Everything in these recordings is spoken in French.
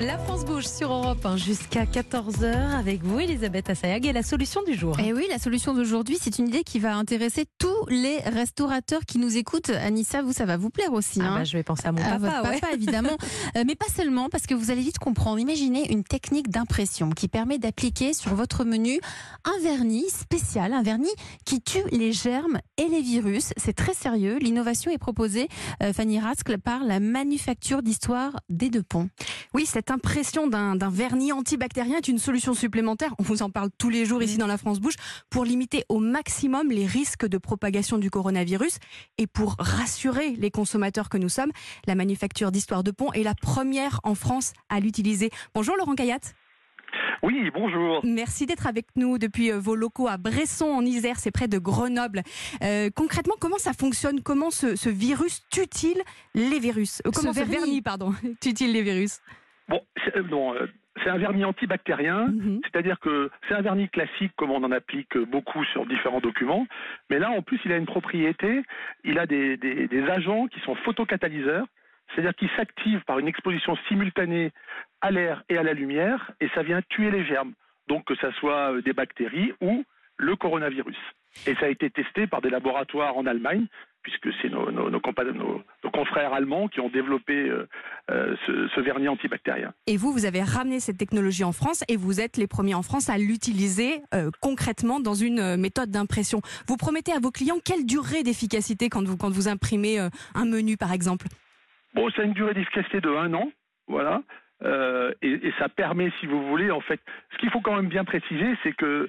La France bouge sur Europe jusqu'à 14h avec vous, Elisabeth Assayag, et la solution du jour. Et oui, la solution d'aujourd'hui, c'est une idée qui va intéresser tous les restaurateurs qui nous écoutent. Anissa, vous, ça va vous plaire aussi. Ah hein bah, je vais penser à mon À papa, votre ouais. papa, évidemment. Euh, mais pas seulement, parce que vous allez vite comprendre. Imaginez une technique d'impression qui permet d'appliquer sur votre menu un vernis spécial, un vernis qui tue les germes et les virus. C'est très sérieux. L'innovation est proposée, euh, Fanny Rascle, par la manufacture d'histoire des Deux Ponts. Oui, cette impression d'un d'un vernis antibactérien est une solution supplémentaire. On vous en parle tous les jours ici dans la France Bouche pour limiter au maximum les risques de propagation du coronavirus et pour rassurer les consommateurs que nous sommes. La manufacture d'Histoire de Pont est la première en France à l'utiliser. Bonjour Laurent Cayat. Oui, bonjour. Merci d'être avec nous depuis euh, vos locaux à Bresson en Isère, c'est près de Grenoble. Euh, concrètement, comment ça fonctionne? Comment ce, ce virus tue-t-il les virus? Euh, Comment Ce ce vernis. vernis, pardon, tue-t-il les virus? Bon, non, euh, c'est un vernis antibactérien, Mhm. c'est-à-dire que c'est un vernis classique comme on en applique beaucoup sur différents documents, mais là en plus il a une propriété, il a des, des- des agents qui sont photocatalyseurs, c'est-à-dire qu'ils s'activent par une exposition simultanée à l'air et à la lumière, et ça vient tuer les germes, donc que ça soit euh, des bactéries ou le coronavirus. Et ça a été testé par des laboratoires en Allemagne, puisque c'est nos, nos- confrères allemands qui ont développé euh, euh, ce, ce vernis antibactérien. Et vous, vous avez ramené cette technologie en France et vous êtes les premiers en France à l'utiliser euh, concrètement dans une méthode d'impression. Vous promettez à vos clients quelle durée d'efficacité quand vous, quand vous imprimez un menu, par exemple? Bon, ça a une durée d'efficacité de un an, voilà. Euh, et, et ça permet, si vous voulez, en fait, ce qu'il faut quand même bien préciser, c'est que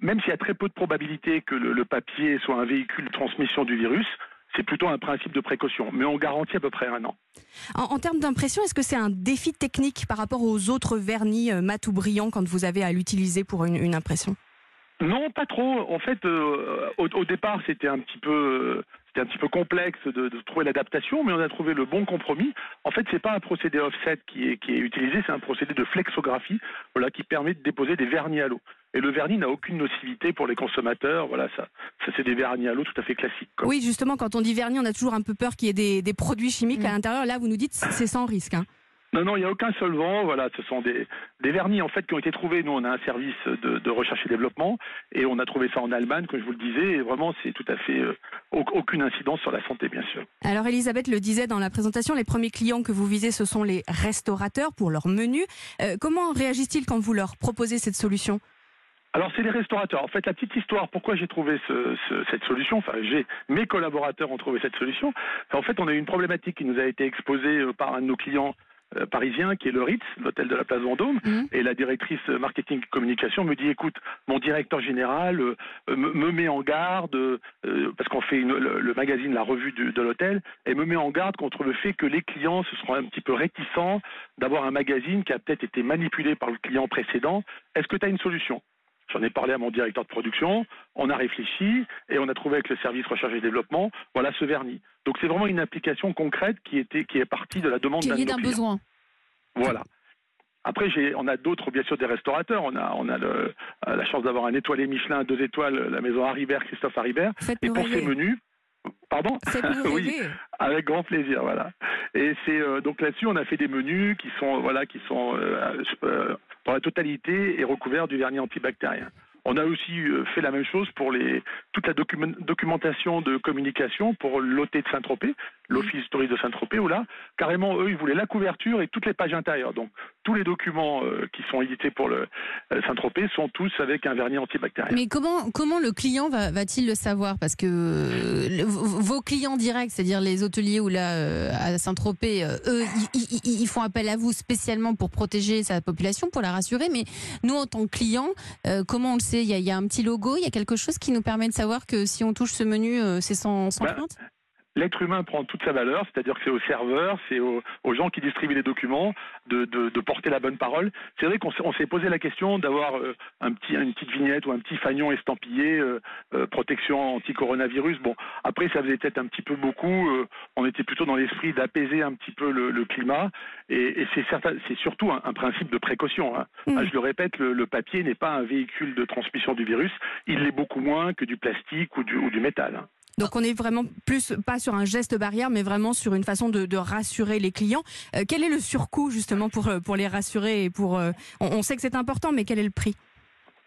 même s'il y a très peu de probabilité que le, le papier soit un véhicule de transmission du virus, c'est plutôt un principe de précaution. Mais on garantit à peu près un an. En, en termes d'impression, est-ce que c'est un défi technique par rapport aux autres vernis euh, mat ou brillants quand vous avez à l'utiliser pour une, une impression? Non, pas trop. En fait, euh, au, au départ, c'était un petit peu, c'était un petit peu complexe de, de trouver l'adaptation, mais on a trouvé le bon compromis. En fait, c'est pas un procédé offset qui est, qui est utilisé, c'est un procédé de flexographie, voilà, qui permet de déposer des vernis à l'eau. Et le vernis n'a aucune nocivité pour les consommateurs. Voilà, ça, ça c'est des vernis à l'eau tout à fait classiques. quoi. Oui, justement, quand on dit vernis, on a toujours un peu peur qu'il y ait des, des produits chimiques à l'intérieur. Là, vous nous dites c'est sans risque. hein. Non, non, il n'y a aucun solvant. Voilà, ce sont des, des vernis en fait qui ont été trouvés. Nous, on a un service de, de recherche et développement, et on a trouvé ça en Allemagne, comme je vous le disais. Et vraiment, c'est tout à fait euh, au- aucune incidence sur la santé, bien sûr. Alors Elisabeth le disait dans la présentation, les premiers clients que vous visez, ce sont les restaurateurs pour leur menu. Euh, comment réagissent-ils quand vous leur proposez cette solution? Alors, c'est les restaurateurs. En fait, la petite histoire, pourquoi j'ai trouvé ce- ce- cette solution, enfin, j'ai, mes collaborateurs ont trouvé cette solution. En fait, on a eu une problématique qui nous a été exposée euh, par un de nos clients euh, parisiens, qui est le Ritz, l'hôtel de la place Vendôme. Mhm. Et la directrice marketing communication me dit, écoute, mon directeur général euh, me, me met en garde, euh, parce qu'on fait une- le, le magazine, la revue du- de l'hôtel, et me met en garde contre le fait que les clients se seront un petit peu réticents d'avoir un magazine qui a peut-être été manipulé par le client précédent. Est-ce que tu as une solution? J'en ai parlé à mon directeur de production, on a réfléchi et on a trouvé avec le service recherche et développement, voilà ce vernis. Donc c'est vraiment une application concrète qui était qui est partie de la demande d'un de besoin. Voilà. Après, j'ai, on a d'autres, bien sûr, des restaurateurs. On a, on a le- la chance d'avoir un étoilé Michelin, deux étoiles, la maison Haribert, Christophe Haribert. Et pour ces menus, pardon Oui. avec grand plaisir, voilà. Et c'est euh, donc là-dessus, on a fait des menus qui sont voilà, qui sont euh, euh, dans la totalité et recouverts du vernis antibactérien. On a aussi fait la même chose pour les toute la document- documentation de communication pour l'OT de Saint-Tropez, l'Office touriste de Saint-Tropez, où là, carrément, eux, ils voulaient la couverture et toutes les pages intérieures. Donc, tous les documents euh, qui sont édités pour le euh, Saint-Tropez sont tous avec un vernis antibactérien. Mais comment, comment le client va, va-t-il le savoir? Parce que le- vos clients directs, c'est-à-dire les hôteliers ou là euh, à Saint-Tropez, eux, ils, font appel à vous spécialement pour protéger sa population, pour la rassurer. Mais nous, en tant que clients, comment on le sait? Il y, a, il y a un petit logo, il y a quelque chose qui nous permet de savoir que si on touche ce menu, c'est sans, sans crainte? L'être humain prend toute sa valeur, c'est-à-dire que c'est aux serveurs, c'est aux, aux gens qui distribuent les documents de, de- de porter la bonne parole. C'est vrai qu'on s'est, posé la question d'avoir euh, un petit, une petite vignette ou un petit fagnon estampillé euh, euh, protection anti-coronavirus. Bon, après ça faisait peut-être un petit peu beaucoup. on était plutôt dans l'esprit d'apaiser un petit peu le, le climat. Et, et c'est, surtout un, un principe de précaution. hein. Mm. Ah, je le répète, le, le papier n'est pas un véhicule de transmission du virus. Il l'est beaucoup moins que du plastique ou du, ou du métal. hein. Donc on est vraiment plus pas sur un geste barrière, mais vraiment sur une façon de, rassurer les clients. Euh, quel est le surcoût justement pour euh, pour les rassurer et pour euh, on, sait que c'est important, mais quel est le prix?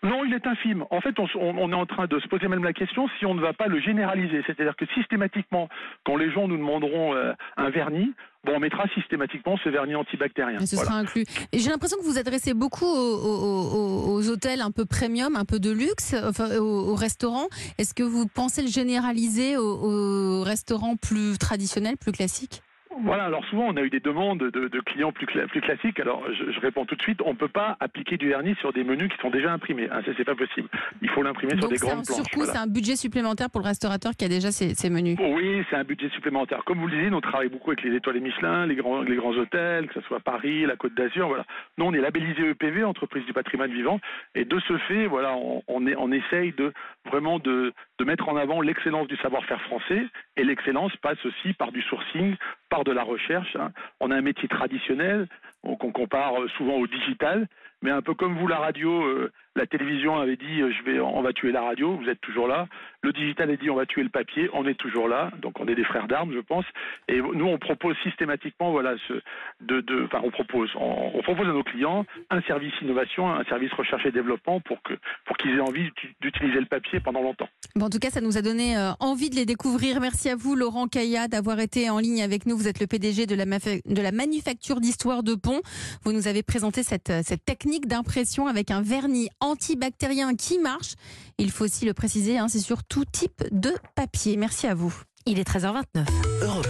Non, il est infime. En fait, on, est en train de se poser même la question si on ne va pas le généraliser. C'est-à-dire que systématiquement, quand les gens nous demanderont un vernis, bon, on mettra systématiquement ce vernis antibactérien. Et ce Voilà. sera inclus. Et j'ai l'impression que vous adressez beaucoup aux, aux- aux- aux hôtels un peu premium, un peu de luxe, enfin, aux, aux restaurants. Est-ce que vous pensez le généraliser aux, aux restaurants plus traditionnels, plus classiques Voilà, alors souvent on a eu des demandes de, de clients plus, cla- plus classiques. Alors je, je réponds tout de suite, on ne peut pas appliquer du vernis sur des menus qui sont déjà imprimés. Hein, ça c'est pas possible. Il faut l'imprimer sur Donc des grandes planches. surcoût, voilà. c'est un budget supplémentaire pour le restaurateur qui a déjà ses, ses menus. Oui, c'est un budget supplémentaire. Comme vous le disiez, nous on travaille beaucoup avec les étoiles et Michelin, les grands, les grands hôtels, que ce soit Paris, la Côte d'Azur. Voilà. Nous, on est labellisé EPV, entreprise du patrimoine vivant, et de ce fait, voilà, on, on, est, on essaye de vraiment de, de mettre en avant l'excellence du savoir-faire français, et l'excellence passe aussi par du sourcing, par de la recherche. hein. On a un métier traditionnel qu'on compare euh, souvent au digital, mais un peu comme vous, la radio, euh, la télévision avait dit euh, je vais, on va tuer la radio, vous êtes toujours là. Le digital a dit on va tuer le papier, on est toujours là. Donc on est des frères d'armes, je pense. Et nous, on propose systématiquement, voilà, on propose, à nos clients un service innovation, un service recherche et développement pour pour qu'ils aient envie d'uti- d'utiliser le papier pendant longtemps. En tout cas, ça nous a donné euh, envie de les découvrir. Merci à vous, Laurent Caillat, d'avoir été en ligne avec nous. Vous êtes le PDG de la, mafa- de la manufacture d'histoire de Pont. Vous nous avez présenté cette, euh, cette technique d'impression avec un vernis antibactérien qui marche. Il faut aussi le préciser, hein, c'est sur tout type de papier. Merci à vous. Il est 13h29. Europe